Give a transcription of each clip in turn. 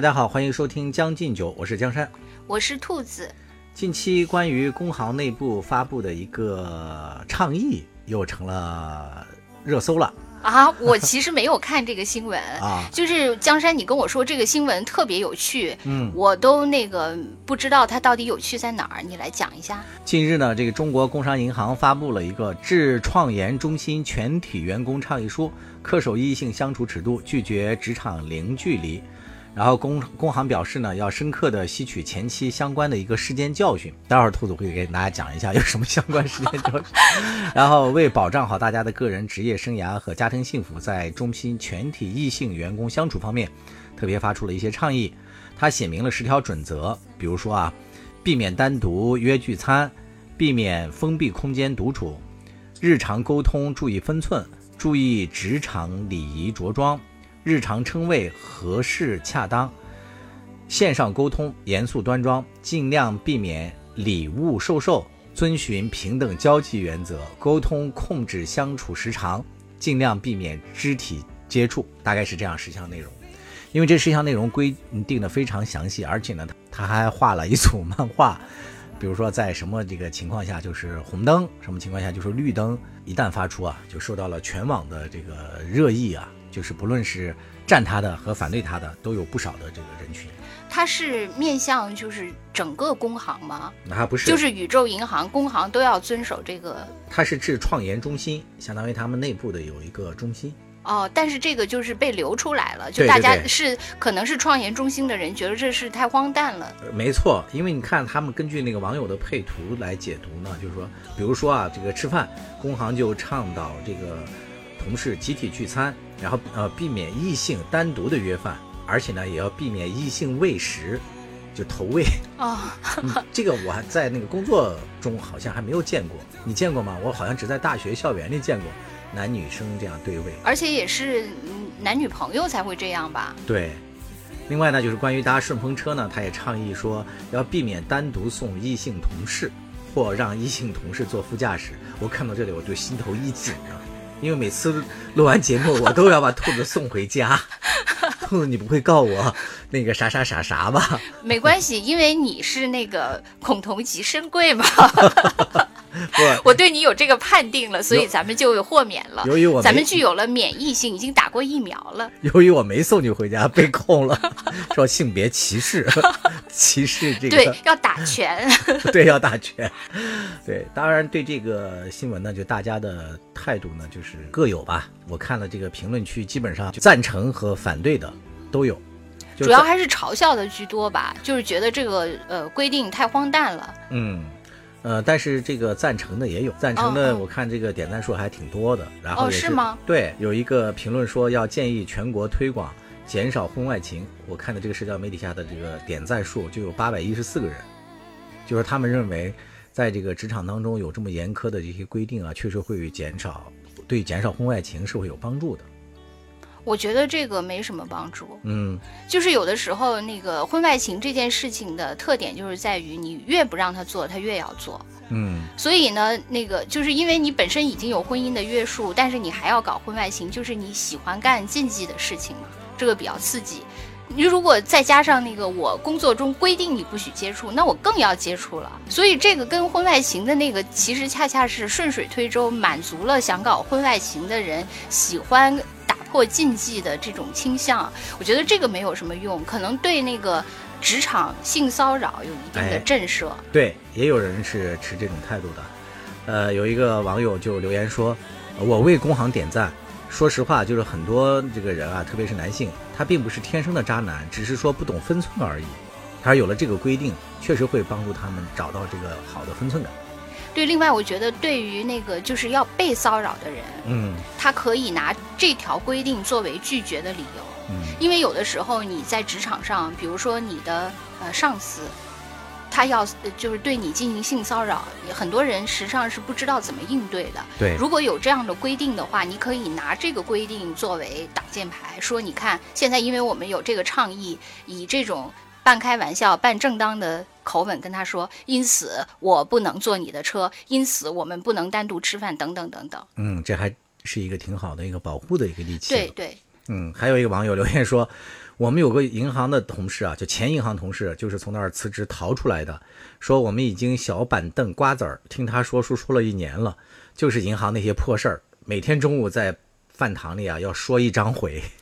大家好，欢迎收听《将进酒》，我是江山。我是兔子，近期关于工行内部发布的一个倡议，又成了热搜了啊，我其实没有看这个新闻，啊。就是江山，你跟我说这个新闻特别有趣，嗯，我都那个不知道它到底有趣在哪儿，你来讲一下。近日呢，这个中国工商银行发布了一个致创研中心全体员工倡议书，恪守异性相处尺度，拒绝职场零距离。然后工工行表示呢，要深刻的吸取前期相关的一个事件教训。待会儿兔子会给大家讲一下有什么相关事件教训。然后为保障好大家的个人职业生涯和家庭幸福，在中心全体异性员工相处方面，特别发出了一些倡议。他写明了十条准则，比如说啊，避免单独约聚餐，避免封闭空间独处，日常沟通注意分寸，注意职场礼仪着装，日常称谓合适恰当，线上沟通严肃端庄，尽量避免礼物授受，遵循平等交际原则，沟通控制相处时长，尽量避免肢体接触，大概是这样十项内容。因为这十项内容规定的非常详细，而且呢，他还画了一组漫画，比如说在什么这个情况下就是红灯，什么情况下就是绿灯，一旦发出啊，就受到了全网的这个热议啊，就是不论是站他的和反对他的，都有不少的这个人群。它是面向就是整个工行吗？那还不是，就是宇宙银行、工行都要遵守这个它是致创研中心，相当于他们内部的有一个中心。哦，但是这个就是被流出来了，就大家对是可能是创研中心的人觉得这是太荒诞了。呃没错，因为你看他们根据那个网友的配图来解读呢，就是说，比如说啊，这个吃饭，工行就倡导这个同事集体聚餐，然后呃避免异性单独的约饭，而且呢也要避免异性喂食，就投喂。哦，嗯这个我还在那个工作中好像还没有见过，你见过吗？我好像只在大学校园里见过男女生这样对喂。而且也是嗯男女朋友才会这样吧？对，另外呢，就是关于搭顺风车呢，他也倡议说要避免单独送异性同事，或让异性同事坐副驾驶。我看到这里我就心头一紧啊，因为每次录完节目我都要把兔子送回家。兔子，你不会告我那个啥啥啥啥吧？没关系，因为你是那个孔同级深贵嘛，不，我对你有这个判定了，所以咱们就有豁免了。由于我咱们具有了免疫性，已经打过疫苗了。由于我没送你回家，被控了，说性别歧视，歧视这个对，要打拳。对，要打拳。对，当然对这个新闻呢，就大家的态度呢，就是各有吧。我看了这个评论区，基本上赞成和反对的都有。主要还是嘲笑的居多吧，就是觉得这个呃规定太荒诞了。嗯，呃，但是这个赞成的也有，赞成的我看这个点赞数还挺多的。然后是吗对，有一个评论说要建议全国推广减少婚外情。我看的这个社交媒体下的这个点赞数就有八百一十四个人，就是他们认为在这个职场当中有这么严苛的这些规定啊，确实会减少对减少婚外情是会有帮助的。我觉得这个没什么帮助，嗯，就是有的时候那个婚外情这件事情的特点就是在于你越不让他做，他越要做。嗯，所以呢，那个就是因为你本身已经有婚姻的约束，但是你还要搞婚外情，就是你喜欢干禁忌的事情嘛，这个比较刺激。你如果再加上那个我工作中规定你不许接触，那我更要接触了。所以这个跟婚外情的那个其实恰恰是顺水推舟，满足了想搞婚外情的人喜欢打破禁忌的这种倾向。我觉得这个没有什么用，可能对那个职场性骚扰有一定哎的震慑。对，也有人是持这种态度的。呃，有一个网友就留言说：“我为工行点赞。说实话，就是很多这个人啊，特别是男性，他并不是天生的渣男，只是说不懂分寸而已。他有了这个规定，确实会帮助他们找到这个好的分寸感。对，另外我觉得对于那个就是要被骚扰的人，嗯他可以拿这条规定作为拒绝的理由，嗯因为有的时候你在职场上，比如说你的呃上司，他要呃就是对你进行性骚扰，很多人实际上是不知道怎么应对的。对如果有这样的规定的话，你可以拿这个规定作为挡箭牌，说你看现在因为我们有这个倡议，以这种。半开玩笑、半正当的口吻跟他说，因此我不能坐你的车，因此我们不能单独吃饭，等等等等。嗯，这还是一个挺好的一个保护的一个利器。对，对，嗯，还有一个网友留言说，我们有个银行的同事啊，就前银行同事，就是从那儿辞职逃出来的，说我们已经小板凳瓜子儿，听他说书说了一年了，就是银行那些破事儿，每天中午在饭堂里啊要说一张回。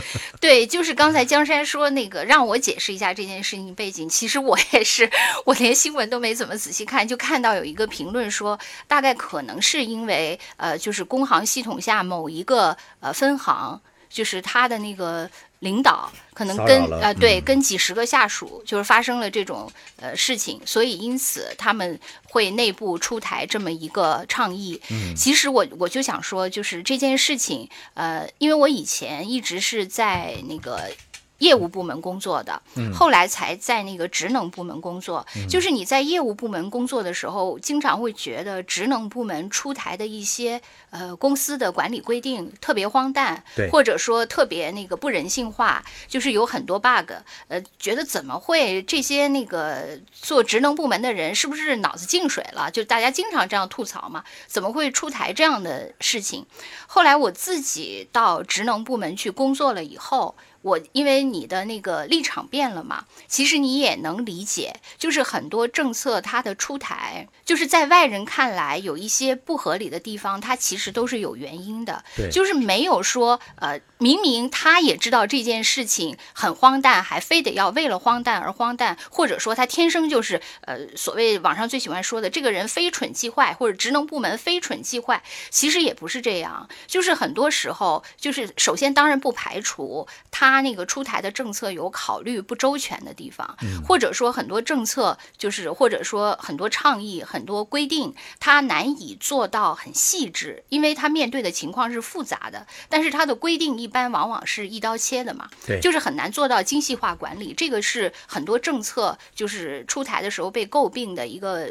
对，就是刚才江山说那个，让我解释一下这件事情背景。其实我也是，我连新闻都没怎么仔细看，就看到有一个评论说，大概可能是因为呃，就是工行系统下某一个呃分行，就是他的那个领导可能跟呃对嗯跟几十个下属就是发生了这种呃事情，所以因此他们会内部出台这么一个倡议。其实我我就想说，就是这件事情，呃，因为我以前一直是在那个。业务部门工作的，后来才在那个职能部门工作。就是你在业务部门工作的时候，经常会觉得职能部门出台的一些呃公司的管理规定特别荒诞，对或者说特别那个不人性化，就是有很多 bug。呃，觉得怎么会这些那个做职能部门的人是不是脑子进水了？就大家经常这样吐槽嘛，怎么会出台这样的事情？后来我自己到职能部门去工作了以后，我因为你的那个立场变了嘛，其实你也能理解，就是很多政策它的出台，就是在外人看来有一些不合理的地方，它其实都是有原因的，对。就是没有说呃，明明他也知道这件事情很荒诞，还非得要为了荒诞而荒诞，或者说他天生就是呃所谓网上最喜欢说的这个人非蠢即坏，或者职能部门非蠢即坏，其实也不是这样，就是很多时候就是首先当然不排除他那个出台的政策有考虑不周全的地方，或者说很多政策就是或者说很多倡议、很多规定，它难以做到很细致，因为它面对的情况是复杂的，但是它的规定一般往往是一刀切的嘛，对就是很难做到精细化管理，这个是很多政策就是出台的时候被诟病的一个。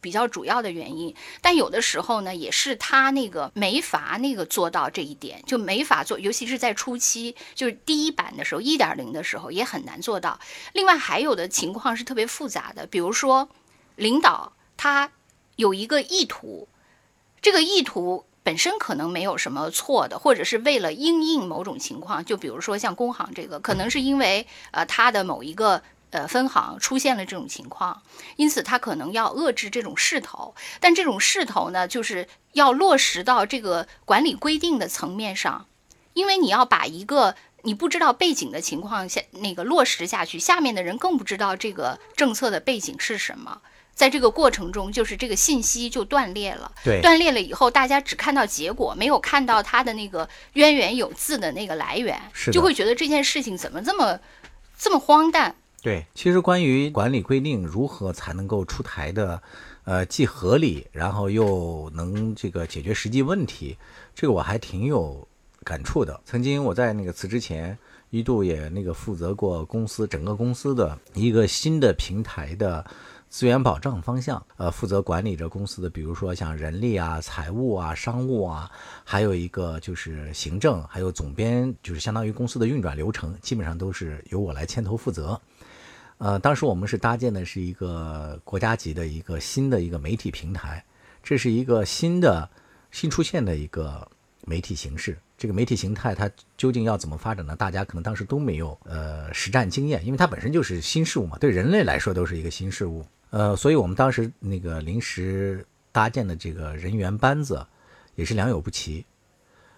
比较主要的原因，但有的时候呢，也是他那个没法那个做到这一点，就没法做，尤其是在初期，就是第一版的时候，一点零的时候也很难做到。另外还有的情况是特别复杂的，比如说领导他有一个意图，这个意图本身可能没有什么错的，或者是为了因应某种情况，就比如说像工行这个，可能是因为呃他的某一个。呃，分行出现了这种情况，因此它可能要遏制这种势头，但这种势头呢，就是要落实到这个管理规定的层面上，因为你要把一个你不知道背景的情况下那个落实下去，下面的人更不知道这个政策的背景是什么。在这个过程中，就是这个信息就断裂了。对断裂了以后，大家只看到结果，没有看到它的那个渊源有字的那个来源，就会觉得这件事情怎么这么这么荒诞。对，其实关于管理规定如何才能够出台的，呃，既合理，然后又能这个解决实际问题，这个我还挺有感触的。曾经我在那个辞职前，一度也那个负责过公司整个公司的一个新的平台的资源保障方向，呃，负责管理着公司的，比如说像人力啊、财务啊、商务啊，还有一个就是行政，还有总编，就是相当于公司的运转流程，基本上都是由我来牵头负责。呃，当时我们是搭建的是一个国家级的一个新的一个媒体平台，这是一个新的新出现的一个媒体形式。这个媒体形态它究竟要怎么发展呢？大家可能当时都没有呃实战经验，因为它本身就是新事物嘛，对人类来说都是一个新事物。呃，所以我们当时那个临时搭建的这个人员班子也是良莠不齐，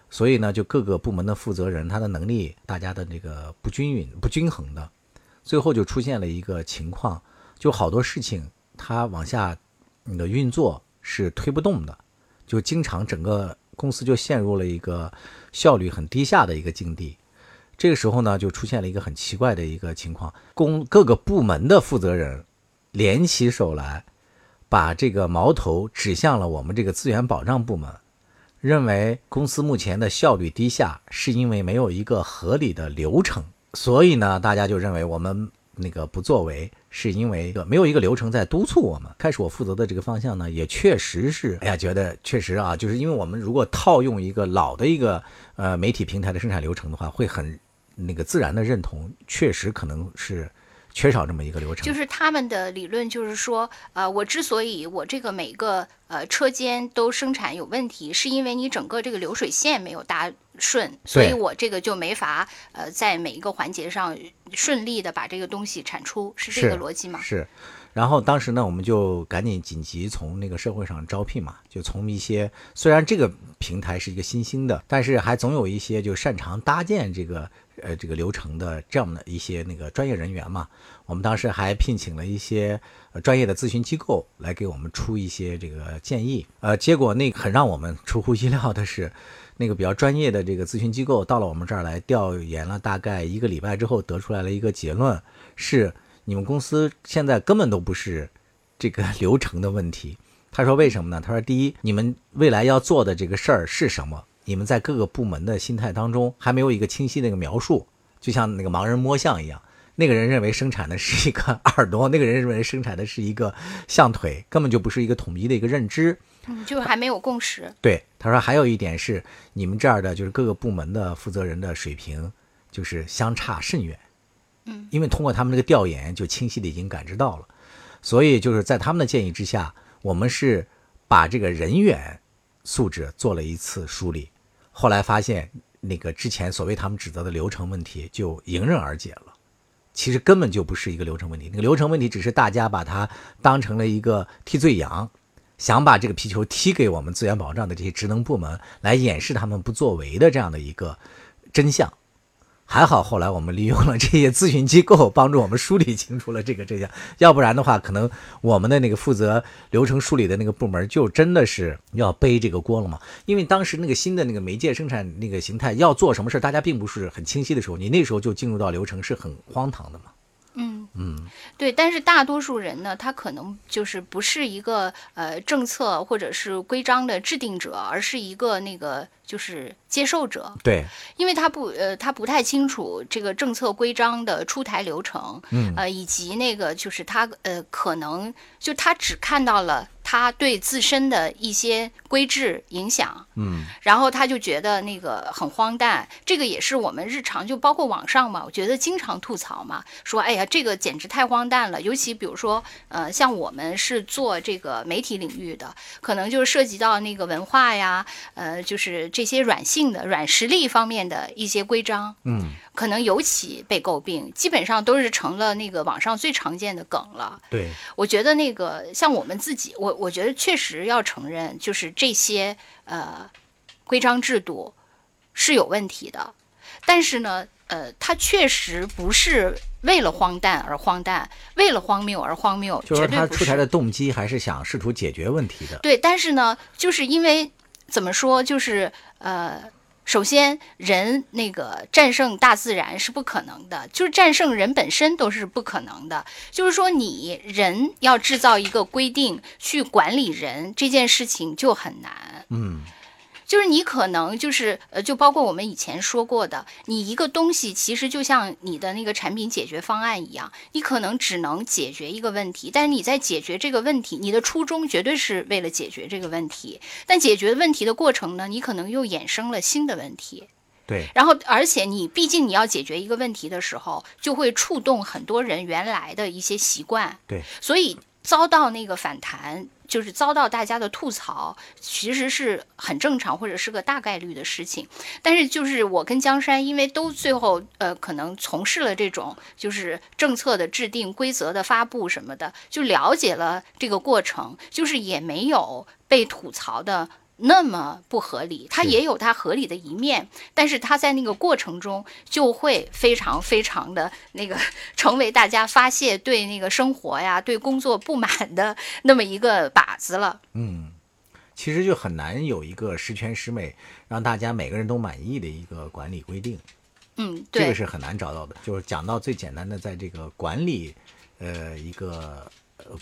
所以呢，就各个部门的负责人他的能力大家的那个不均匀、不均衡的。最后就出现了一个情况，就好多事情它往下你的运作是推不动的，就经常整个公司就陷入了一个效率很低下的一个境地。这个时候呢，就出现了一个很奇怪的一个情况，公各个部门的负责人联起手来，把这个矛头指向了我们这个资源保障部门，认为公司目前的效率低下，是因为没有一个合理的流程。所以呢，大家就认为我们那个不作为，是因为没有一个流程在督促我们。开始我负责的这个方向呢，也确实是，哎呀，觉得确实啊，就是因为我们如果套用一个老的一个呃媒体平台的生产流程的话，会很那个自然的认同，确实可能是缺少这么一个流程。就是他们的理论就是说，呃，我之所以我这个每个呃车间都生产有问题，是因为你整个这个流水线没有搭顺，所以我这个就没法呃在每一个环节上顺利的把这个东西产出，是这个逻辑吗？是。然后当时呢，我们就赶紧紧急从那个社会上招聘嘛，就从一些虽然这个平台是一个新兴的，但是还总有一些就擅长搭建这个呃这个流程的这样的一些那个专业人员嘛。我们当时还聘请了一些专业的咨询机构来给我们出一些这个建议。呃，结果那很让我们出乎意料的是，那个比较专业的这个咨询机构到了我们这儿来调研了大概一个礼拜之后，得出来了一个结论是。你们公司现在根本都不是这个流程的问题。他说：“为什么呢？”他说：“第一，你们未来要做的这个事儿是什么？你们在各个部门的心态当中还没有一个清晰的一个描述，就像那个盲人摸象一样。那个人认为生产的是一个 耳朵，那个人认为生产的是一个象腿，根本就不是一个统一的一个认知。嗯，就还没有共识。对，他说还有一点是，你们这儿的就是各个部门的负责人的水平就是相差甚远。”嗯，因为通过他们这个调研，就清晰的已经感知到了，所以就是在他们的建议之下，我们是把这个人员素质做了一次梳理，后来发现那个之前所谓他们指责的流程问题就迎刃而解了，其实根本就不是一个流程问题，那个流程问题只是大家把它当成了一个替罪羊，想把这个皮球踢给我们资源保障的这些职能部门来掩饰他们不作为的这样的一个真相。还好，后来我们利用了这些咨询机构，帮助我们梳理清楚了这个真相。要不然的话，可能我们的那个负责流程梳理的那个部门就真的是要背这个锅了嘛。因为当时那个新的那个媒介生产那个形态要做什么事大家并不是很清晰的时候，你那时候就进入到流程是很荒唐的嘛。嗯嗯，对，但是大多数人呢，他可能就是不是一个呃政策或者是规章的制定者，而是一个那个就是接受者。对，因为他不呃他不太清楚这个政策规章的出台流程，嗯呃以及那个就是他呃可能就他只看到了。他对自身的一些规制影响，嗯，然后他就觉得那个很荒诞。这个也是我们日常就包括网上嘛，我觉得经常吐槽嘛，说哎呀，这个简直太荒诞了。尤其比如说，呃，像我们是做这个媒体领域的，可能就涉及到那个文化呀，呃，就是这些软性的、软实力方面的一些规章，嗯，可能尤其被诟病，基本上都是成了那个网上最常见的梗了。对，我觉得那个像我们自己，我我觉得确实要承认，就是这些呃规章制度是有问题的，但是呢，呃，它确实不是为了荒诞而荒诞，为了荒谬而荒谬，就是他出台的。动机还是想试图解决问题的。对，但是呢，就是因为怎么说，就是呃。首先，人那个战胜大自然是不可能的，就是战胜人本身都是不可能的。就是说，你人要制造一个规定去管理人这件事情就很难。嗯，就是你可能就是呃，就包括我们以前说过的，你一个东西其实就像你的那个产品解决方案一样，你可能只能解决一个问题，但是你在解决这个问题，你的初衷绝对是为了解决这个问题，但解决问题的过程呢，你可能又衍生了新的问题。对，然后，而且你毕竟你要解决一个问题的时候，就会触动很多人原来的一些习惯，对，所以遭到那个反弹，就是遭到大家的吐槽，其实是很正常，或者是个大概率的事情。但是就是我跟江山，因为都最后呃可能从事了这种就是政策的制定、规则的发布什么的，就了解了这个过程，就是也没有被吐槽的。那么不合理，它也有它合理的一面，但是它在那个过程中就会非常非常的那个 成为大家发泄对那个生活呀、对工作不满的那么一个靶子了。嗯，其实就很难有一个十全十美，让大家每个人都满意的一个管理规定，嗯，对，这个是很难找到的。就是讲到最简单的，在这个管理，呃，一个呃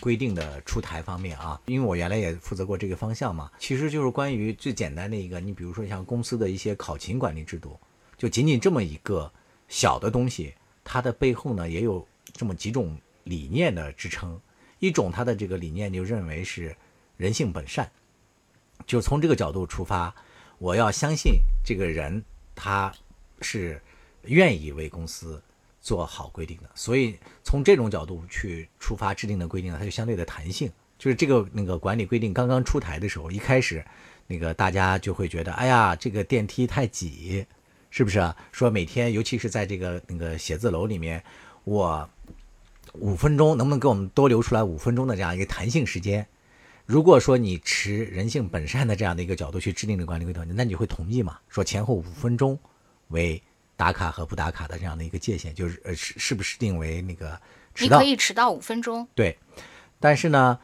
规定的出台方面啊，因为我原来也负责过这个方向嘛，其实就是关于最简单的一个，你比如说像公司的一些考勤管理制度，就仅仅这么一个小的东西，它的背后呢也有这么几种理念的支撑。一种它的这个理念就认为是人性本善，就从这个角度出发，我要相信这个人他是愿意为公司做好规定的。所以从这种角度去出发制定的规定呢，它就相对的弹性。就是这个那个管理规定刚刚出台的时候，一开始那个大家就会觉得，哎呀，这个电梯太挤，是不是啊？说每天，尤其是在这个那个写字楼里面，我五分钟能不能给我们多留出来五分钟的这样一个弹性时间？如果说你持人性本善的这样的一个角度去制定的管理规定，那你会同意吗？说前后五分钟为打卡和不打卡的这样的一个界限，就是呃是是不是定为那个迟到你可？以迟到五分钟。对，但是呢，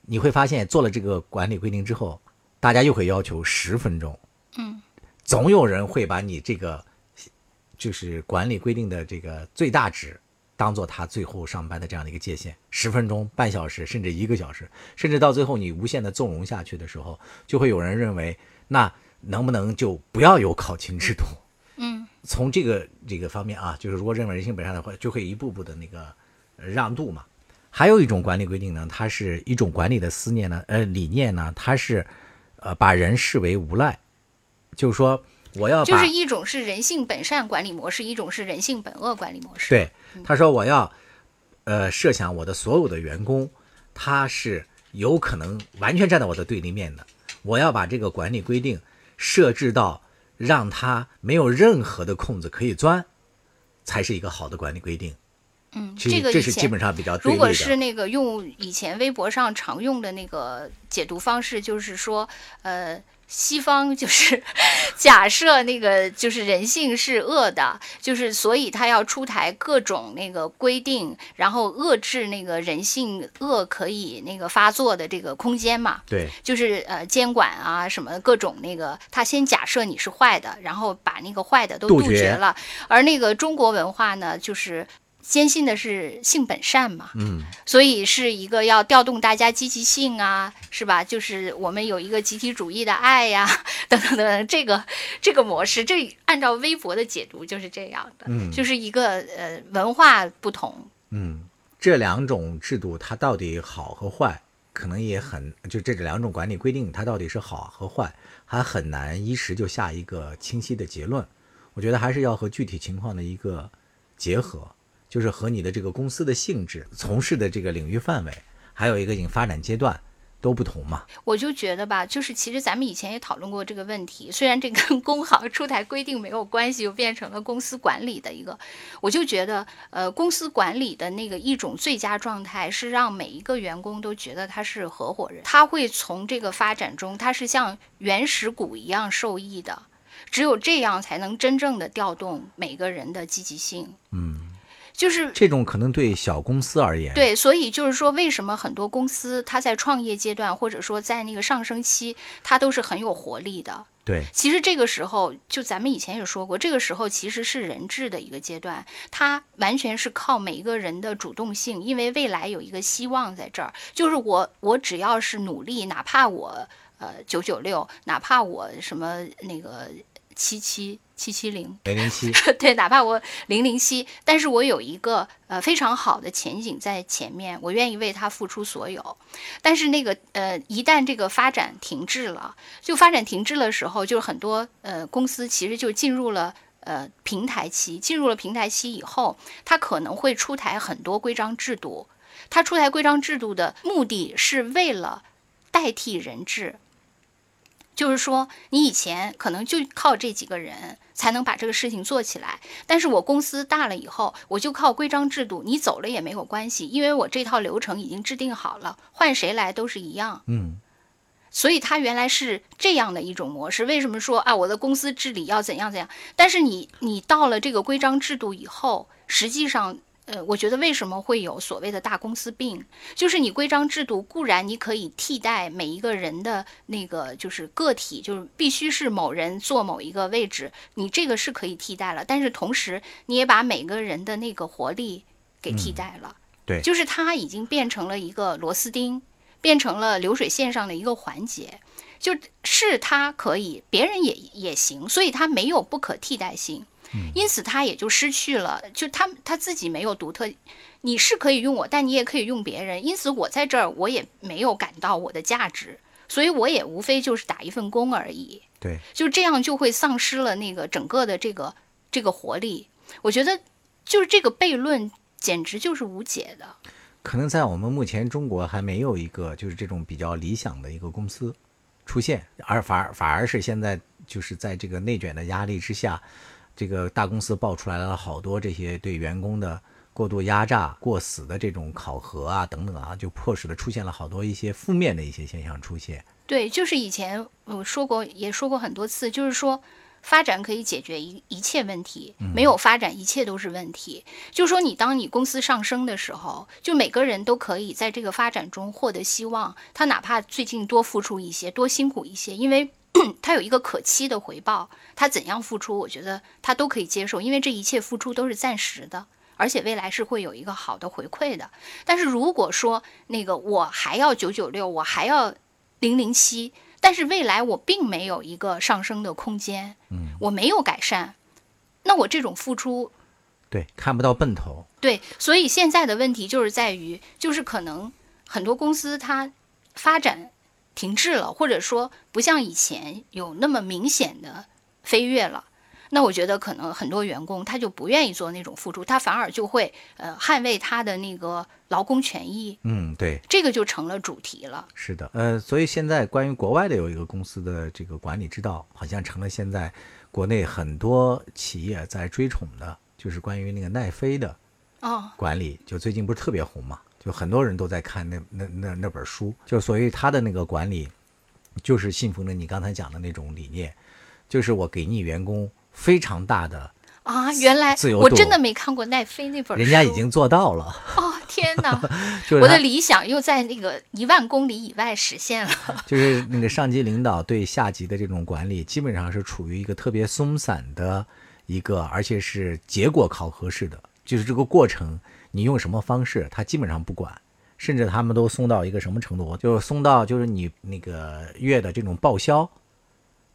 你会发现做了这个管理规定之后，大家又会要求十分钟。嗯，总有人会把你这个就是管理规定的这个最大值当做他最后上班的这样的一个界限，十分钟、半小时，甚至一个小时，甚至到最后你无限的纵容下去的时候，就会有人认为，那能不能就不要有考勤制度？嗯，从这个这个方面啊，就是如果认为人性本善的话，就会一步步的那个呃让渡嘛。还有一种管理规定呢，它是一种管理的思念呢，呃理念呢，它是呃把人视为无赖，就是说我要就是一种是人性本善管理模式，一种是人性本恶管理模式。，对，他说我要，呃，设想我的所有的员工，他是有可能完全站在我的对立面的。我要把这个管理规定设置到让他没有任何的空子可以钻，才是一个好的管理规定。嗯，这个这是基本上比较对如果。是那个用以前微博上常用的那个解读方式，就是说，呃，西方就是 假设那个就是人性是恶的，就是所以他要出台各种那个规定，然后遏制那个人性恶可以那个发作的这个空间嘛。对就是呃监管啊什么各种那个，他先假设你是坏的，然后把那个坏的都杜绝了。而那个中国文化呢，就是坚信的是性本善嘛，嗯，所以是一个要调动大家积极性啊，是吧？就是我们有一个集体主义的爱呀，等等等等，这个这个模式，这按照微博的解读就是这样的，嗯。就是一个呃文化不同，嗯，这两种制度它到底好和坏，可能也很就这两种管理规定它到底是好和坏，还很难一时就下一个清晰的结论。我觉得还是要和具体情况的一个结合，就是和你的这个公司的性质、从事的这个领域范围，还有一个已经发展阶段都不同嘛。我就觉得吧，就是其实咱们以前也讨论过这个问题，虽然这跟 工行出台规定没有关系，又变成了公司管理的一个，我就觉得，呃，公司管理的那个一种最佳状态是让每一个员工都觉得他是合伙人，他会从这个发展中，他是像原始股一样受益的，只有这样才能真正的调动每个人的积极性。嗯，就是这种可能对小公司而言，对，所以就是说，为什么很多公司它在创业阶段，或者说在那个上升期，它都是很有活力的。对其实这个时候，就咱们以前也说过，这个时候其实是人质的一个阶段，它完全是靠每一个人的主动性，因为未来有一个希望在这儿，就是我我只要是努力，哪怕我呃九九六，哪怕我什么那个七七七七零，零零七，对，哪怕我零零七，但是我有一个呃非常好的前景在前面，我愿意为它付出所有。但是那个呃，一旦这个发展停滞了，就发展停滞的时候，就是很多呃公司其实就进入了。呃，平台期进入了平台期以后，它可能会出台很多规章制度。它出台规章制度的目的是为了代替人治，就是说，你以前可能就靠这几个人才能把这个事情做起来，但是我公司大了以后，我就靠规章制度，你走了也没有关系，因为我这套流程已经制定好了，换谁来都是一样。嗯，所以它原来是这样的一种模式。为什么说啊，我的公司治理要怎样怎样？但是你你到了这个规章制度以后，实际上。呃，我觉得为什么会有所谓的大公司病，就是你规章制度固然你可以替代每一个人的那个就是个体，就是必须是某人坐某一个位置，你这个是可以替代了，但是同时你也把每个人的那个活力给替代了，对就是它已经变成了一个螺丝钉，变成了流水线上的一个环节，就是他可以，别人也也行，所以他没有不可替代性。因此，他也就失去了，就他他自己没有独特，你是可以用我，但你也可以用别人。因此，我在这儿我也没有感到我的价值，所以我也无非就是打一份工而已。对，就这样就会丧失了那个整个的这个这个活力。我觉得就是这个悖论简直就是无解的。可能在我们目前中国还没有一个就是这种比较理想的一个公司出现，而反而反而是现在就是在这个内卷的压力之下，这个大公司爆出来了好多这些对员工的过度压榨、过死的这种考核啊等等啊，就迫使的出现了好多一些负面的一些现象出现。对，就是以前我说过，也说过很多次，就是说发展可以解决一一切问题，没有发展一切都是问题。就是说，你当你公司上升的时候，就每个人都可以在这个发展中获得希望。他哪怕最近多付出一些，多辛苦一些，因为 他有一个可期的回报，他怎样付出，我觉得他都可以接受，因为这一切付出都是暂时的。而且未来是会有一个好的回馈的，但是如果说那个我还要九九六，我还要零零七，但是未来我并没有一个上升的空间，嗯，我没有改善，那我这种付出，对，看不到奔头。对，所以现在的问题就是在于，就是可能很多公司它发展停滞了，或者说不像以前有那么明显的飞跃了。那我觉得可能很多员工他就不愿意做那种付出，他反而就会呃捍卫他的那个劳工权益，嗯，对，这个就成了主题了。是的，呃，所以现在关于国外的有一个公司的这个管理之道，好像成了现在国内很多企业在追崇的，就是关于那个奈飞的哦，管理，就最近不是特别红嘛，就很多人都在看那那那那本书，就所以他的那个管理，就是信奉着你刚才讲的那种理念，就是我给你员工非常大的，啊，原来自由我真的没看过奈飞那本书，人家已经做到了，哦，天哪！就是我的理想又在那个一万公里以外实现了。就是那个上级领导对下级的这种管理，基本上是处于一个特别松散的一个，而且是结果考核式的，就是这个过程你用什么方式，他基本上不管，甚至他们都松到一个什么程度，就是松到就是你那个月的这种报销，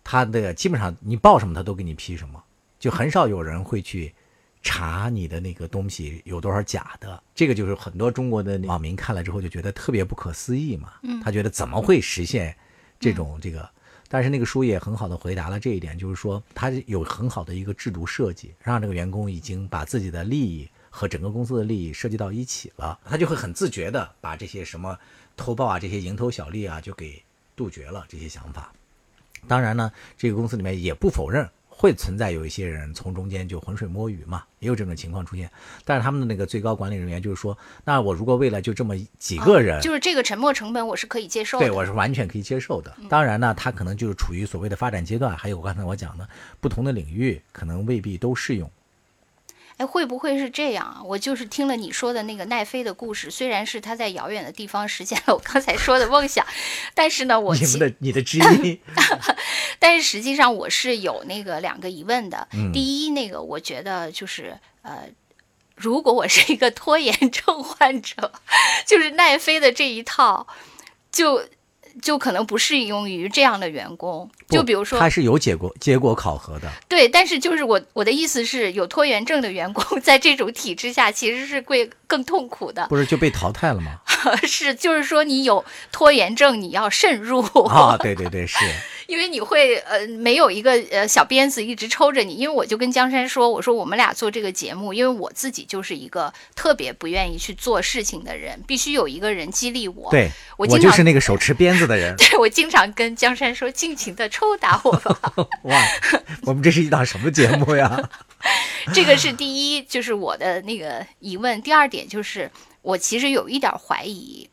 他的基本上你报什么他都给你批什么，就很少有人会去。查你的那个东西有多少假的，这个就是很多中国的网民看了之后就觉得特别不可思议嘛。嗯他觉得怎么会实现这种这个？但是那个书也很好的回答了这一点，就是说他有很好的一个制度设计，让这个员工已经把自己的利益和整个公司的利益涉及到一起了，他就会很自觉的把这些什么偷报啊、这些蝇头小利啊就给杜绝了这些想法。当然呢，这个公司里面也不否认会存在有一些人从中间就浑水摸鱼嘛，也有这种情况出现。但是他们的那个最高管理人员就是说，那我如果为了就这么几个人，啊就是这个沉没成本我是可以接受的。对我是完全可以接受的。当然呢，他可能就是处于所谓的发展阶段，还有刚才我讲的不同的领域，可能未必都适用。哎，会不会是这样啊？我就是听了你说的那个奈飞的故事，虽然是他在遥远的地方实现了我刚才说的梦想，但是呢，我你们的你的知音，但是实际上我是有那个两个疑问的。嗯第一，那个我觉得就是呃，如果我是一个拖延症患者，就是奈飞的这一套，就就可能不适用于这样的员工。就比如说，他是有结果结果考核的，对，但是就是我我的意思是有拖延症的员工 在这种体制下其实是会更痛苦的。不是就被淘汰了吗？是，就是说你有拖延症，你要慎入。啊，对对对，是，因为你会呃没有一个呃小鞭子一直抽着你，因为我就跟江山说，我说我们俩做这个节目，因为我自己就是一个特别不愿意去做事情的人，必须有一个人激励我。对我经常就是那个手持鞭子的人。对我经常跟江山说，尽情的抽打我吧。哇，我们这是一档什么节目呀？这个是第一，就是我的那个疑问。第二点就是，我其实有一点怀疑，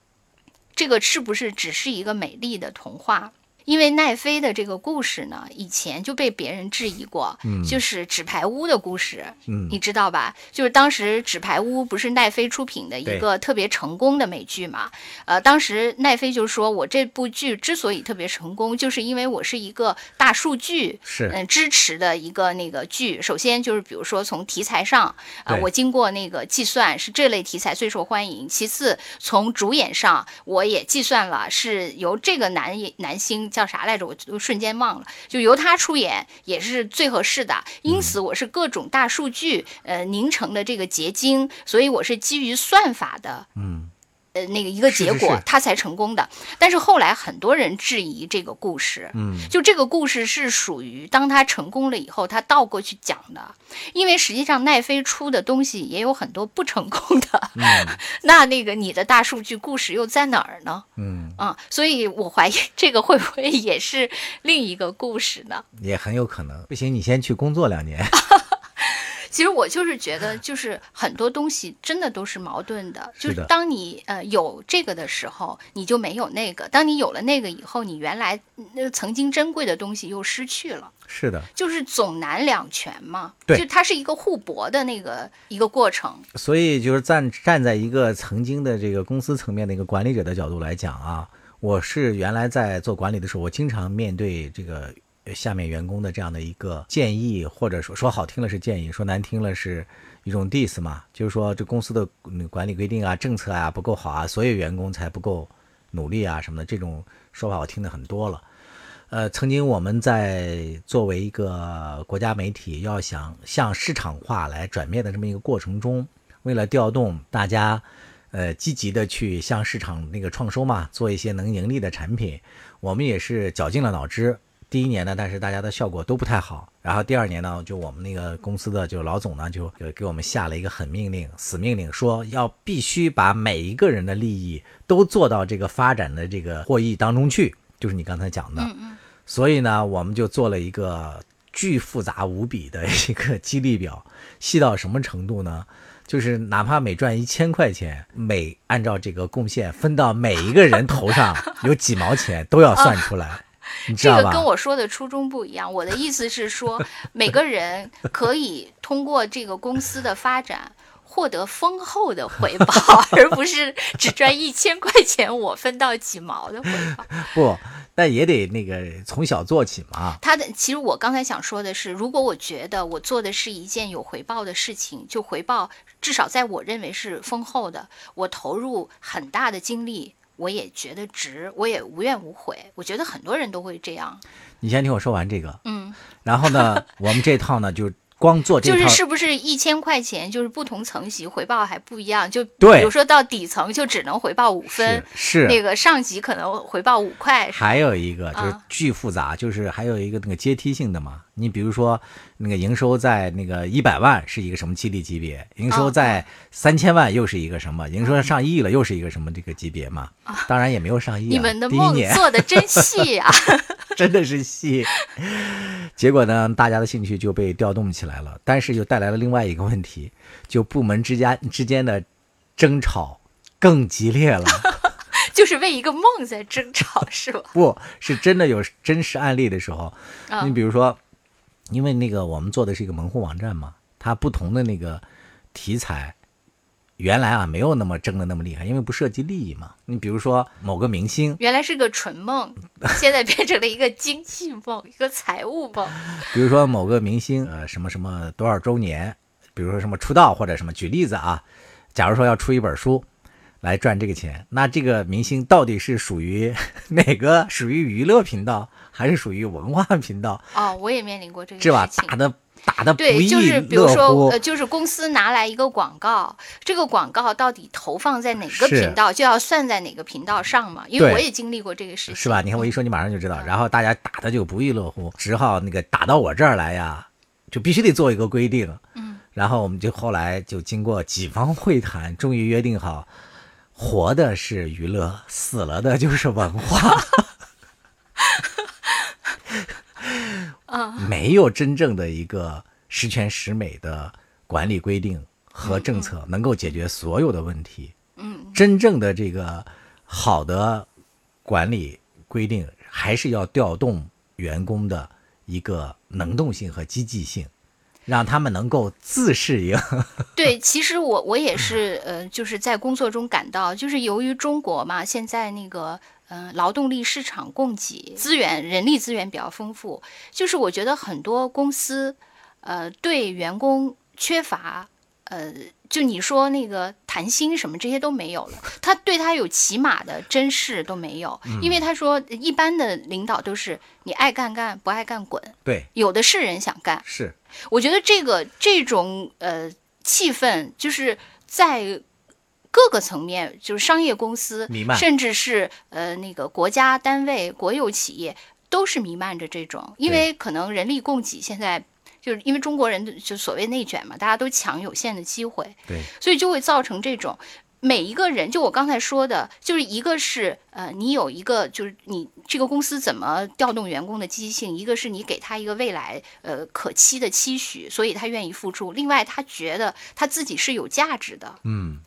这个是不是只是一个美丽的童话？因为奈飞的这个故事呢，以前就被别人质疑过，嗯就是《纸牌屋》的故事，嗯你知道吧？就是当时《纸牌屋》不是奈飞出品的一个特别成功的美剧嘛？呃，当时奈飞就说，我这部剧之所以特别成功，就是因为我是一个大数据是嗯支持的一个那个剧。首先就是比如说从题材上啊、对我经过那个计算是这类题材最受欢迎。其次从主演上我也计算了，是由这个男男星叫啥来着？我都瞬间忘了，就由他出演也是最合适的。因此我是各种大数据呃凝成的这个结晶，所以我是基于算法的嗯，呃那个一个结果，他才成功的。但是后来很多人质疑这个故事，嗯，就这个故事是属于当他成功了以后，他倒过去讲的，因为实际上奈飞出的东西也有很多不成功的，嗯 那那个你的大数据故事又在哪儿呢？嗯，啊，所以我怀疑这个会不会也是另一个故事呢？也很有可能。不行，你先去工作两年。其实我就是觉得，就是很多东西真的都是矛盾的。就是的是当你呃有这个的时候，你就没有那个；当你有了那个以后，你原来嗯那个曾经珍贵的东西又失去了。是的，就是总难两全嘛，对就它是一个互搏的那个一个过程。所以就是站站在一个曾经的这个公司层面的一个管理者的角度来讲啊，我是原来在做管理的时候，我经常面对这个呃下面员工的这样的一个建议，或者说说好听了是建议，说难听了是一种 diss 嘛，就是说这公司的管理规定啊、政策啊不够好啊，所以员工才不够努力啊什么的，这种说法我听的很多了。呃，曾经我们在作为一个国家媒体，要想向市场化来转变的这么一个过程中，为了调动大家，呃，积极的去向市场那个创收嘛，做一些能盈利的产品，我们也是绞尽了脑汁。第一年呢，但是大家的效果都不太好。然后第二年呢，就我们那个公司的就老总呢，就就给我们下了一个狠命令、死命令，说要必须把每一个人的利益都做到这个发展的这个获益当中去，就是你刚才讲的。嗯嗯，所以呢，我们就做了一个巨复杂无比的一个激励表，细到什么程度呢？就是哪怕每赚一千块钱，每按照这个贡献分到每一个人头上 有几毛钱，都要算出来？这个跟我说的初衷不一样。我的意思是说，每个人可以通过这个公司的发展。获得丰厚的回报，而不是只赚一千块钱，我分到几毛的回报。不，但也得那个从小做起嘛。他的其实我刚才想说的是，如果我觉得我做的是一件有回报的事情，就回报至少在我认为是丰厚的，我投入很大的精力，我也觉得值，我也无怨无悔。我觉得很多人都会这样，你先听我说完这个，嗯，然后呢，我们这套呢就光做这套，就是是不是一千块钱，就是不同层级回报还不一样？就对比如说到底层就只能回报五分是，那个上级可能回报五块，还有一个就是啊巨复杂，就是还有一个那个阶梯性的嘛。你比如说，那个营收在那个一百万是一个什么激励级别，营收哦在三千万又是一个什么，营收上亿了又是一个什么这个级别嘛。当然也没有上 亿、啊，你们的梦做的真细啊！真的是细。结果呢，大家的兴趣就被调动起来了，但是又带来了另外一个问题，就部门之间之间的争吵更激烈了。就是为一个梦在争吵，是吧？不是真的有真实案例的时候，啊你比如说，因为那个我们做的是一个门户网站嘛，它不同的那个题材，原来啊没有那么争的那么厉害，因为不涉及利益嘛。你比如说某个明星，原来是个纯梦，现在变成了一个经济梦，一个财务梦。比如说某个明星，呃，什么什么多少周年，比如说什么出道或者什么，举例子啊，假如说要出一本书。来赚这个钱，那这个明星到底是属于 哪个？属于娱乐频道，还是属于文化频道？哦，我也面临过这个是吧？事情打的打的不对，就是比如说，呃，。就是公司拿来一个广告，这个广告到底投放在哪个频道，就要算在哪个频道上嘛。因为我也经历过这个事情，是吧？你看我一说，你马上就知道。然后大家打的就不亦乐乎，只好那个打到我这儿来呀，就必须得做一个规定。嗯，然后我们就后来就经过几方会谈，终于约定好，活的是娱乐，死了的就是文化。啊，没有真正的一个十全十美的管理规定和政策能够解决所有的问题。嗯，真正的这个好的管理规定，还是要调动员工的一个能动性和积极性，让他们能够自适应。对，其实我我也是，呃，就是在工作中感到，就是由于中国嘛，现在那个。嗯、劳动力市场供给资源、人力资源比较丰富，就是我觉得很多公司，呃，对员工缺乏，呃，就你说那个谈心什么这些都没有了，他对他有起码的珍视都没有，因为他说一般的领导都是你爱干干，不爱干滚，对，有的是人想干，是。我觉得这个这种呃气氛，就是在各个层面，就是商业公司甚至是呃那个国家单位、国有企业，都是弥漫着这种，因为可能人力供给现在就是因为中国人就所谓内卷嘛，大家都抢有限的机会，对，所以就会造成这种。每一个人，就我刚才说的，就是一个是呃，你有一个就是你这个公司怎么调动员工的积极性，一个是你给他一个未来呃可期的期许，所以他愿意付出。另外，他觉得他自己是有价值的。嗯，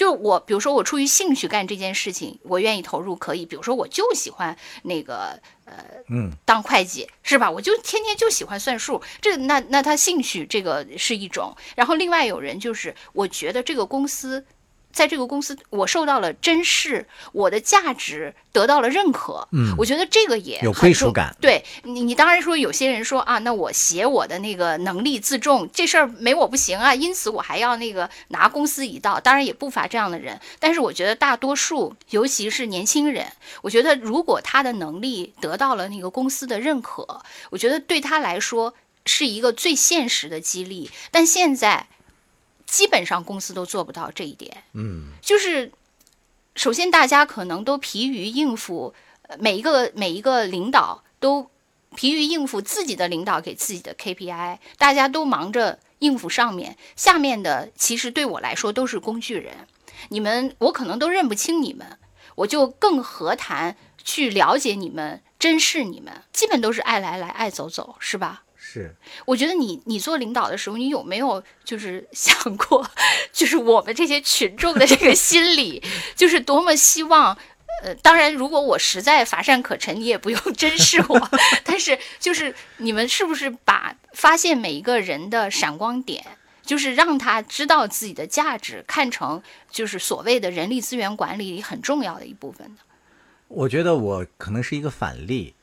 就我，比如说我出于兴趣干这件事情，我愿意投入，可以。比如说，我就喜欢那个呃，嗯，当会计是吧？我就天天就喜欢算数，这那那他兴趣这个是一种。然后另外有人就是，我觉得这个公司。在这个公司，我受到了珍视，我的价值得到了认可。嗯，我觉得这个也有归属感。对你，你当然说有些人说啊，那我写我的那个能力自重，这事儿没我不行啊，因此我还要那个拿公司一道。当然也不乏这样的人，但是我觉得大多数，尤其是年轻人，我觉得如果他的能力得到了那个公司的认可，我觉得对他来说是一个最现实的激励。但现在。基本上公司都做不到这一点，嗯，就是首先大家可能都疲于应付，每一个每一个领导都疲于应付自己的领导给自己的 KPI，大家都忙着应付上面，下面的其实对我来说都是工具人，你们我可能都认不清你们，我就更何谈去了解你们、珍视你们，基本都是爱来来爱走走，是吧？是，我觉得你你做领导的时候，你有没有就是想过，就是我们这些群众的这个心理，就是多么希望，呃，当然，如果我实在乏善可陈，你也不用珍视我，但是就是你们是不是把发现每一个人的闪光点，就是让他知道自己的价值，看成就是所谓的人力资源管理里很重要的一部分呢？我觉得我可能是一个反例，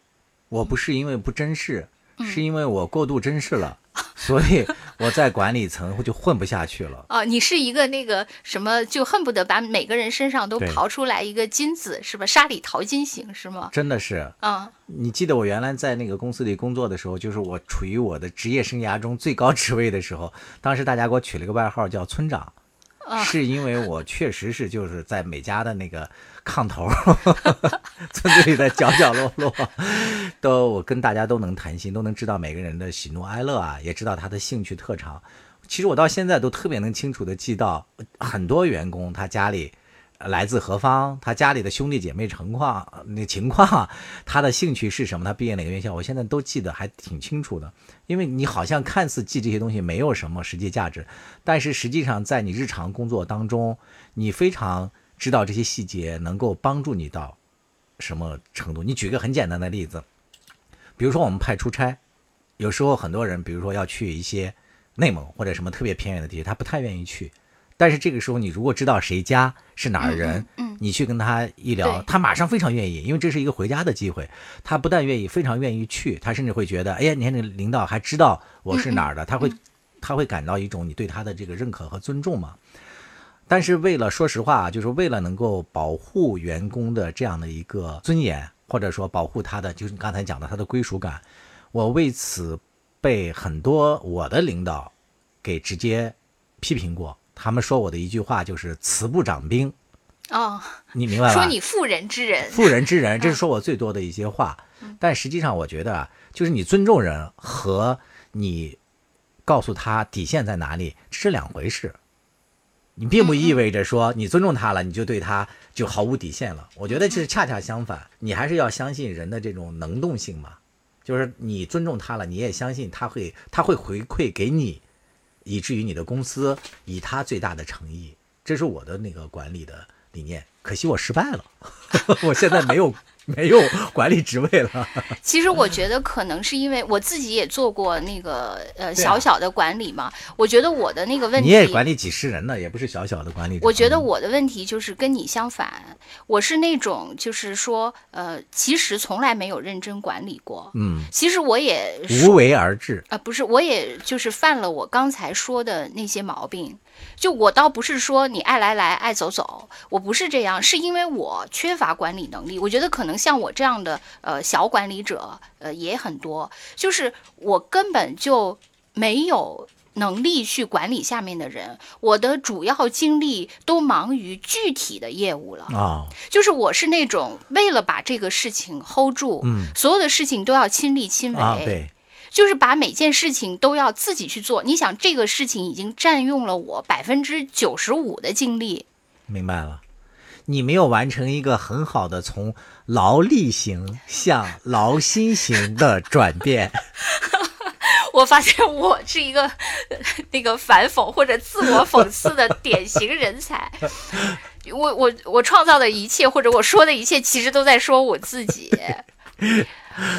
我不是因为不珍视。是因为我过度珍视了，所以我在管理层就混不下去了。哦，你是一个那个什么，就恨不得把每个人身上都刨出来一个金子，是吧？沙里淘金型是吗？真的是。嗯，你记得我原来在那个公司里工作的时候，就是我处于我的职业生涯中最高职位的时候，当时大家给我取了个外号叫村长。是因为我确实是就是在每家的那个炕头，村子里的角角落落，都我跟大家都能谈心，都能知道每个人的喜怒哀乐啊，也知道他的兴趣特长。其实我到现在都特别能清楚的记到很多员工他家里。来自何方？他家里的兄弟姐妹情况，那情况，他的兴趣是什么？他毕业哪个院校？我现在都记得还挺清楚的。因为你好像看似记这些东西没有什么实际价值，但是实际上在你日常工作当中，你非常知道这些细节能够帮助你到什么程度。你举个很简单的例子，比如说我们派出差，有时候很多人，比如说要去一些内蒙或者什么特别偏远的地区，他不太愿意去。但是这个时候，你如果知道谁家是哪儿人，嗯，你去跟他一聊，他马上非常愿意，因为这是一个回家的机会。他不但愿意，非常愿意去，他甚至会觉得，哎呀，你看那领导还知道我是哪儿的，他会，他会感到一种你对他的这个认可和尊重嘛。但是为了说实话啊，就是为了能够保护员工的这样的一个尊严，或者说保护他的，就是你刚才讲的他的归属感，我为此被很多我的领导给直接批评过。他们说我的一句话就是“慈不掌兵”，哦，你明白吧？说你妇人之仁，妇人之仁，这是说我最多的一些话。但实际上，我觉得啊，就是你尊重人和你告诉他底线在哪里，这是两回事。你并不意味着说你尊重他了，你就对他就毫无底线了。我觉得这是恰恰相反，你还是要相信人的这种能动性嘛。就是你尊重他了，你也相信他会他会回馈给你。以至于你的公司以他最大的诚意，这是我的那个管理的理念。可惜我失败了，我现在没有。没有管理职位了。其实我觉得可能是因为我自己也做过那个呃小小的管理嘛。我觉得我的那个问题，你也管理几十人呢，也不是小小的管理。我觉得我的问题就是跟你相反，我是那种就是说呃，其实从来没有认真管理过。嗯，其实我也无为而治啊，不是，我也就是犯了我刚才说的那些毛病。就我倒不是说你爱来来爱走走，我不是这样，是因为我缺乏管理能力。我觉得可能像我这样的呃小管理者呃也很多，就是我根本就没有能力去管理下面的人，我的主要精力都忙于具体的业务了。啊，就是我是那种为了把这个事情 hold 住，嗯所有的事情都要亲力亲为，啊，对，就是把每件事情都要自己去做。你想，这个事情已经占用了我百分之九十五的精力，明白了。你没有完成一个很好的从劳力型向劳心型的转变，我发现我是一个呃 那个反讽或者自我讽刺的典型人才。我我我创造的一切，或者我说的一切，其实都在说我自己。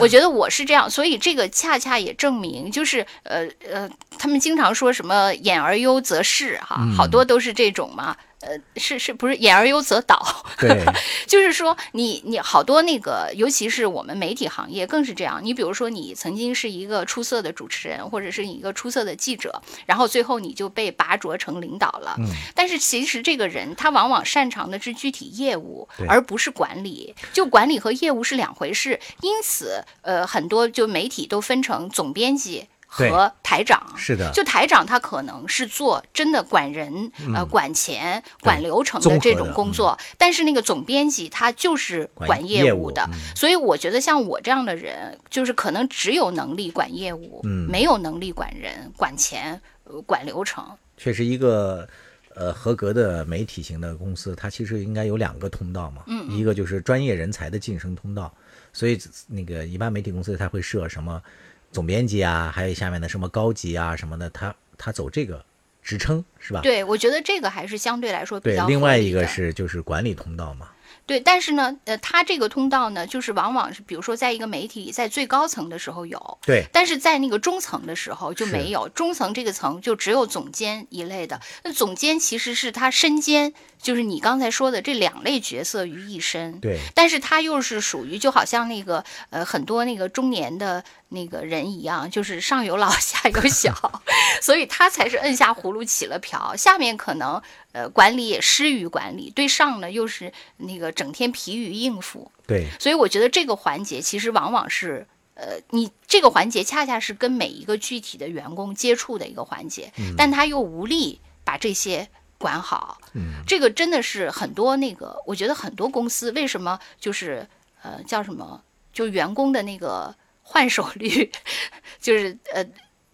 我觉得我是这样，所以这个恰恰也证明，就是呃呃，他们经常说什么“演而优则仕”哈，好多都是这种嘛。呃，是是不是言而优则导？对，就是说你你好多那个，尤其是我们媒体行业更是这样。你比如说，你曾经是一个出色的主持人，或者是你一个出色的记者，然后最后你就被拔擢成领导了。嗯但是其实这个人他往往擅长的是具体业务，而不是管理。就管理和业务是两回事。因此，呃，很多就媒体都分成总编辑和台长。是的，就台长他可能是做真的管人、呃管钱、管流程的这种工作，但是那个总编辑他就是管管业务的，嗯。所以我觉得像我这样的人，就是可能只有能力管业务，嗯。没有能力管人、管钱、呃管流程。确实一个呃合格的媒体型的公司，它其实应该有两个通道嘛，嗯一个就是专业人才的晋升通道，所以那个一般媒体公司它会设什么总编辑啊，还有下面的什么高级啊什么的，他他走这个职称是吧？对，我觉得这个还是相对来说比对较，另外一个是就是管理通道嘛，对，但是呢，呃，它这个通道呢，就是往往是比如说在一个媒体，在最高层的时候有，对，但是在那个中层的时候就没有，中层这个层就只有总监一类的。那总监其实是他身兼，就是你刚才说的这两类角色于一身。对，但是他又是属于就好像那个呃很多那个中年的那个人一样，就是上有老 下有小，所以他才是摁下葫芦起了瓢，下面可能呃管理也失于管理，对上呢又是那个整天疲于应付，对，所以我觉得这个环节其实往往是。呃，你这个环节恰恰是跟每一个具体的员工接触的一个环节，但他又无力把这些管好。嗯，这个真的是很多那个，我觉得很多公司为什么就是呃叫什么，就员工的那个换手率，就是呃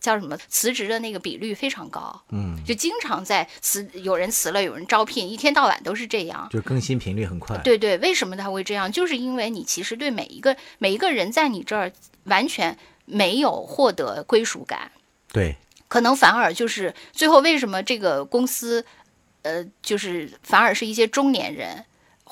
叫什么辞职的那个比率非常高，嗯，就经常在辞有人辞了，有人招聘，一天到晚都是这样。就更新频率很快，对对，为什么他会这样？就是因为你其实对每一个每一个人在你这儿完全没有获得归属感，对，可能反而就是最后为什么这个公司，呃，就是反而是一些中年人。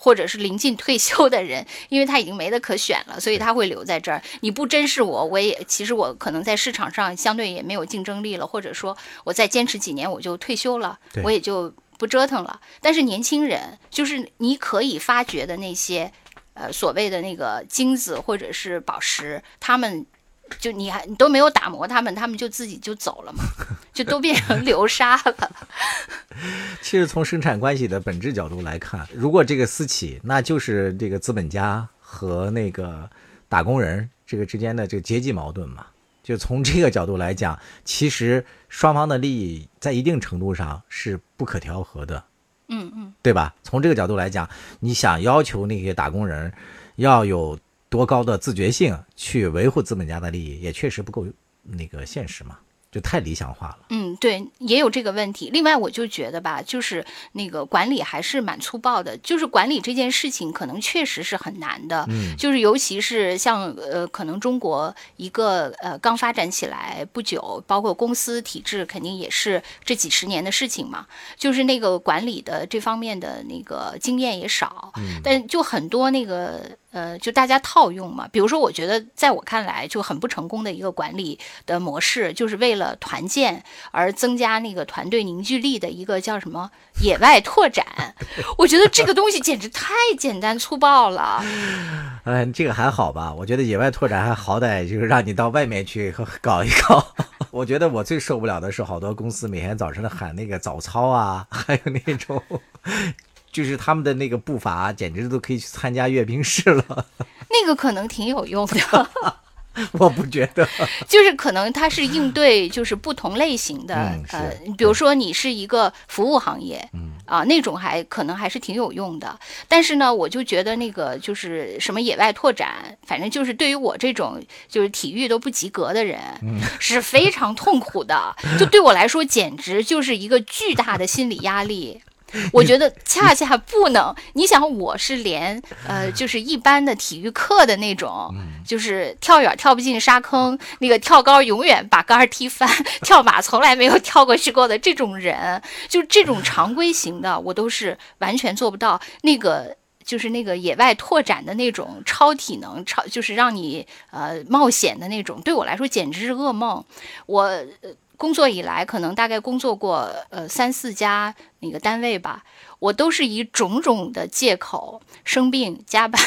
或者是临近退休的人，因为他已经没得可选了，所以他会留在这儿。你不珍视我，我也其实我可能在市场上相对也没有竞争力了，或者说我再坚持几年我就退休了，我也就不折腾了。但是年轻人，就是你可以发掘的那些，呃，所谓的那个金子或者是宝石，他们就你还你都没有打磨他们，他们就自己就走了嘛，就都变成流沙了。其实从生产关系的本质角度来看，如果这个私企，那就是这个资本家和那个打工人这个之间的这个阶级矛盾嘛。就从这个角度来讲，其实双方的利益在一定程度上是不可调和的，嗯嗯，对吧？从这个角度来讲，你想要求那些打工人要有多高的自觉性去维护资本家的利益，也确实不够那个现实嘛，就太理想化了。嗯，对，也有这个问题。另外，我就觉得吧，就是那个管理还是蛮粗暴的。就是管理这件事情，可能确实是很难的。嗯，就是尤其是像呃，可能中国一个呃刚发展起来不久，包括公司体制，肯定也是这几十年的事情嘛。就是那个管理的这方面的那个经验也少，嗯但就很多那个呃，就大家套用嘛。比如说，我觉得在我看来就很不成功的一个管理的模式，就是为了团建而增加那个团队凝聚力的一个叫什么野外拓展。我觉得这个东西简直太简单粗暴了。哎，这个还好吧？我觉得野外拓展还好歹就是让你到外面去搞一搞。我觉得我最受不了的是好多公司每天早晨喊那个早操啊，还有那种，就是他们的那个步伐，简直都可以去参加阅兵式了。那个可能挺有用的。我不觉得。就是可能它是应对就是不同类型的，嗯呃，比如说你是一个服务行业，嗯啊，那种还可能还是挺有用的。但是呢，我就觉得那个就是什么野外拓展，反正就是对于我这种就是体育都不及格的人，嗯是非常痛苦的。就对我来说，简直就是一个巨大的心理压力。我觉得恰恰不能，你想，我是连呃，就是一般的体育课的那种，就是跳远跳不进沙坑，那个跳高永远把杆儿踢翻，跳马从来没有跳过去过的这种人，就这种常规型的，我都是完全做不到。那个就是那个野外拓展的那种超体能，超就是让你呃冒险的那种，对我来说简直是噩梦。我。工作以来，可能大概工作过呃三四家那个单位吧，我都是以种种的借口，生病、加班、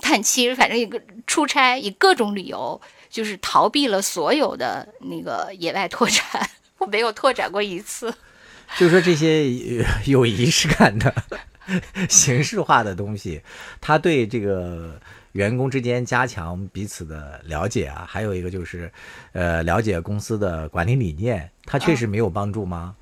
探亲，反正一个出差，以各种理由，就是逃避了所有的那个野外拓展，我 没有拓展过一次。就说这些有仪式感的 形式化的东西，它对这个员工之间加强彼此的了解啊，还有一个就是，呃，了解公司的管理理念，它确实没有帮助吗？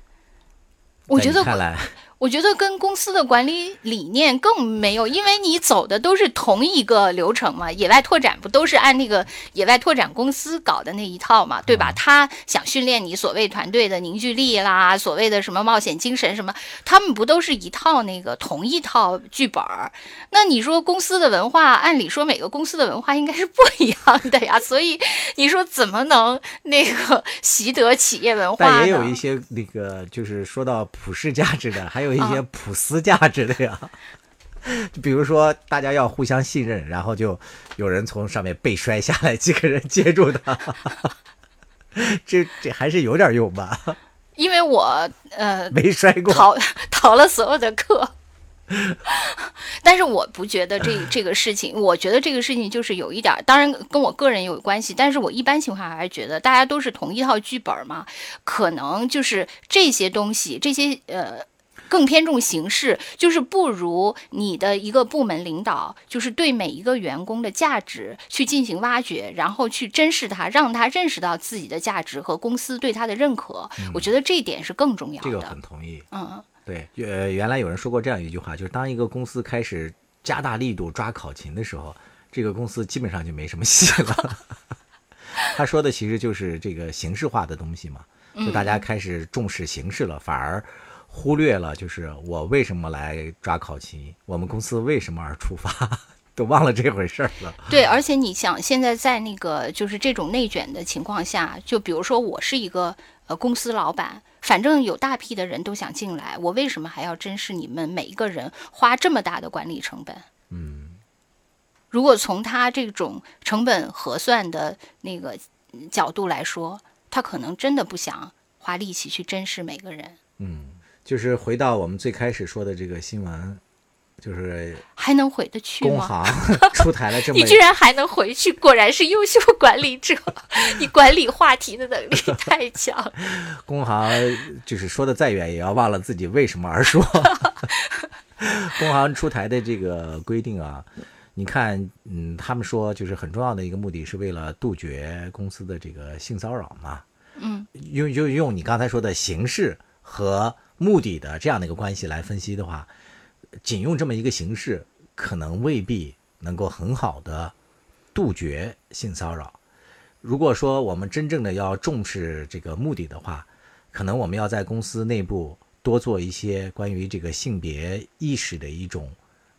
在我觉得你看来，我觉得跟公司的管理理念更没有，因为你走的都是同一个流程嘛。野外拓展不都是按那个野外拓展公司搞的那一套嘛，对吧？他想训练你所谓团队的凝聚力啦，所谓的什么冒险精神什么，他们不都是一套那个同一套剧本儿？那你说公司的文化，按理说每个公司的文化应该是不一样的呀，所以你说怎么能那个习得企业文化呢？但也有一些那个，就是说到普世价值的，还有一些啊普私价值的呀。就比如说，大家要互相信任，然后就有人从上面被摔下来，几个人接住他，这这还是有点用吧？因为我呃没摔过，逃逃了所有的课。但是我不觉得这这个事情，我觉得这个事情就是有一点，当然跟我个人有关系，但是我一般情况下还是觉得大家都是同一套剧本嘛，可能就是这些东西，这些呃。更偏重形式，就是不如你的一个部门领导，就是对每一个员工的价值去进行挖掘，然后去珍视他，让他认识到自己的价值和公司对他的认可。我觉得这一点是更重要的。这个很同意。嗯，对，呃，原来有人说过这样一句话，就是当一个公司开始加大力度抓考勤的时候，这个公司基本上就没什么戏了。他说的其实就是这个形式化的东西嘛，就大家开始重视形式了，反而忽略了就是我为什么来抓考勤，我们公司为什么而出发，都忘了这回事儿了。对，而且你想，现在在那个就是这种内卷的情况下，就比如说我是一个呃公司老板，反正有大批的人都想进来，我为什么还要珍视你们每一个人花这么大的管理成本？嗯，如果从他这种成本核算的那个嗯角度来说，他可能真的不想花力气去珍视每个人，就是回到我们最开始说的这个新闻，就是还能回得去工吗？行 出台了这么你居然还能回去，果然是优秀管理者，你管理话题的能力太强。工行就是说的再远，也要忘了自己为什么而说。工行出台的这个规定啊，你看，嗯，他们说就是很重要的一个目的是为了杜绝公司的这个性骚扰嘛。嗯，用就用你刚才说的形式和目的的这样的一个关系来分析的话，仅用这么一个形式，可能未必能够很好的杜绝性骚扰。如果说我们真正的要重视这个目的的话，可能我们要在公司内部多做一些关于这个性别意识的一种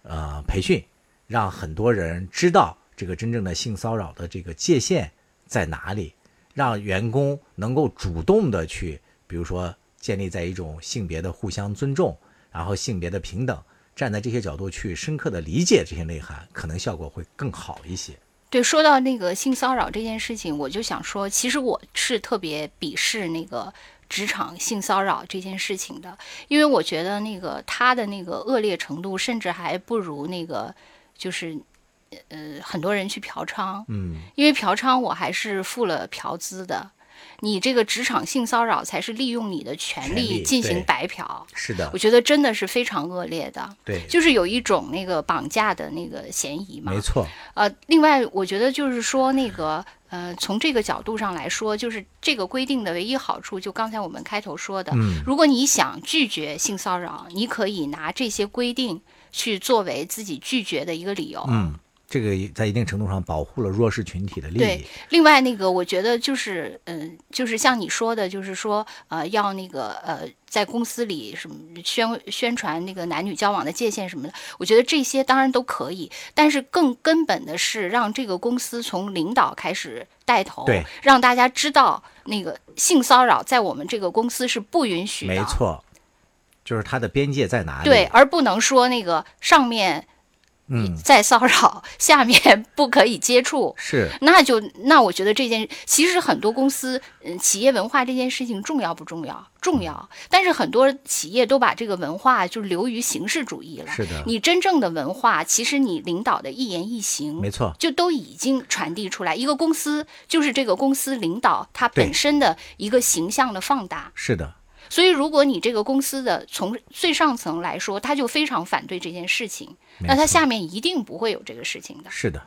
呃培训，让很多人知道这个真正的性骚扰的这个界限在哪里，让员工能够主动的去，比如说建立在一种性别的互相尊重，然后性别的平等，站在这些角度去深刻的理解这些内涵，可能效果会更好一些。对，说到那个性骚扰这件事情，我就想说，其实我是特别鄙视那个职场性骚扰这件事情的，因为我觉得那个他的那个恶劣程度，甚至还不如那个就是呃很多人去嫖娼，嗯因为嫖娼我还是付了嫖资的。你这个职场性骚扰才是利用你的权权利利进行白嫖。是的我，觉得真的是非常恶劣的，对，就是有一种那个绑架的那个嫌疑嘛。没错，呃，另外，我觉得就是说，那个呃，从这个角度上来说，就是这个规定的唯一好处，就刚才我们开头说的，嗯如果你想拒绝性骚扰，你可以拿这些规定去作为自己拒绝的一个理由。嗯，这个在一定程度上保护了弱势群体的利对益。，另外那个，我觉得就是，嗯、就是像你说的，就是说，呃，要那个，呃，在公司里什么宣宣传那个男女交往的界限什么的，我觉得这些当然都可以，但是更根本的是让这个公司从领导开始带头，对让大家知道那个性骚扰在我们这个公司是不允许的，没错，就是它的边界在哪里？对，，而不能说那个上面嗯，在骚扰，下面不可以接触。是那就那我觉得这件其实很多公司，嗯，企业文化这件事情重要不重要？重要，但是很多企业都把这个文化就流于形式主义了。是的，你真正的文化，其实你领导的一言一行，没错，就都已经传递出来。一个公司就是这个公司领导他本身的一个形象的放大。是的，所以，如果你这个公司的从最上层来说，他就非常反对这件事情，那他下面一定不会有这个事情的。是的，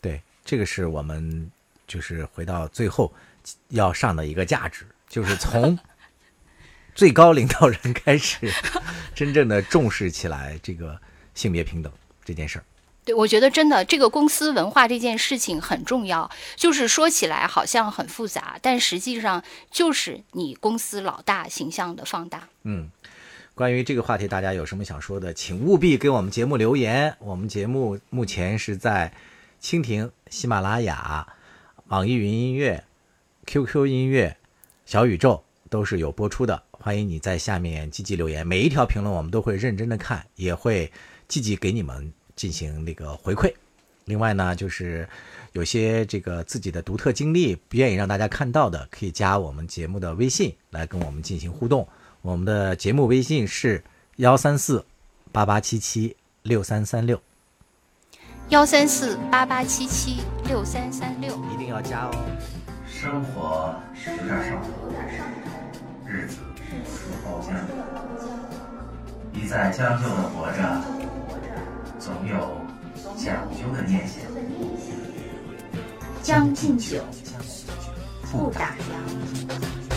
对，这个是我们就是回到最后要上的一个价值，就是从 最高领导人开始，真正的重视起来这个性别平等这件事儿。对，我觉得真的这个公司文化这件事情很重要，就是说起来好像很复杂，但实际上就是你公司老大形象的放大。嗯，关于这个话题，大家有什么想说的，请务必给我们节目留言。我们节目目前是在蜻蜓、喜马拉雅、网易云音乐、QQ 音乐、小宇宙都是有播出的。欢迎你在下面积极留言，每一条评论我们都会认真的看，也会积极给你们进行那个回馈。另外呢，就是有些这个自己的独特经历不愿意让大家看到的，可以加我们节目的微信来跟我们进行互动。我们的节目微信是幺三四八八七七六三三六，幺三四八八七七六三三六。一定要加哦。生活有点上头，日子有包浆。一再将就的活着，总有讲究的念想。将进酒，不打烊。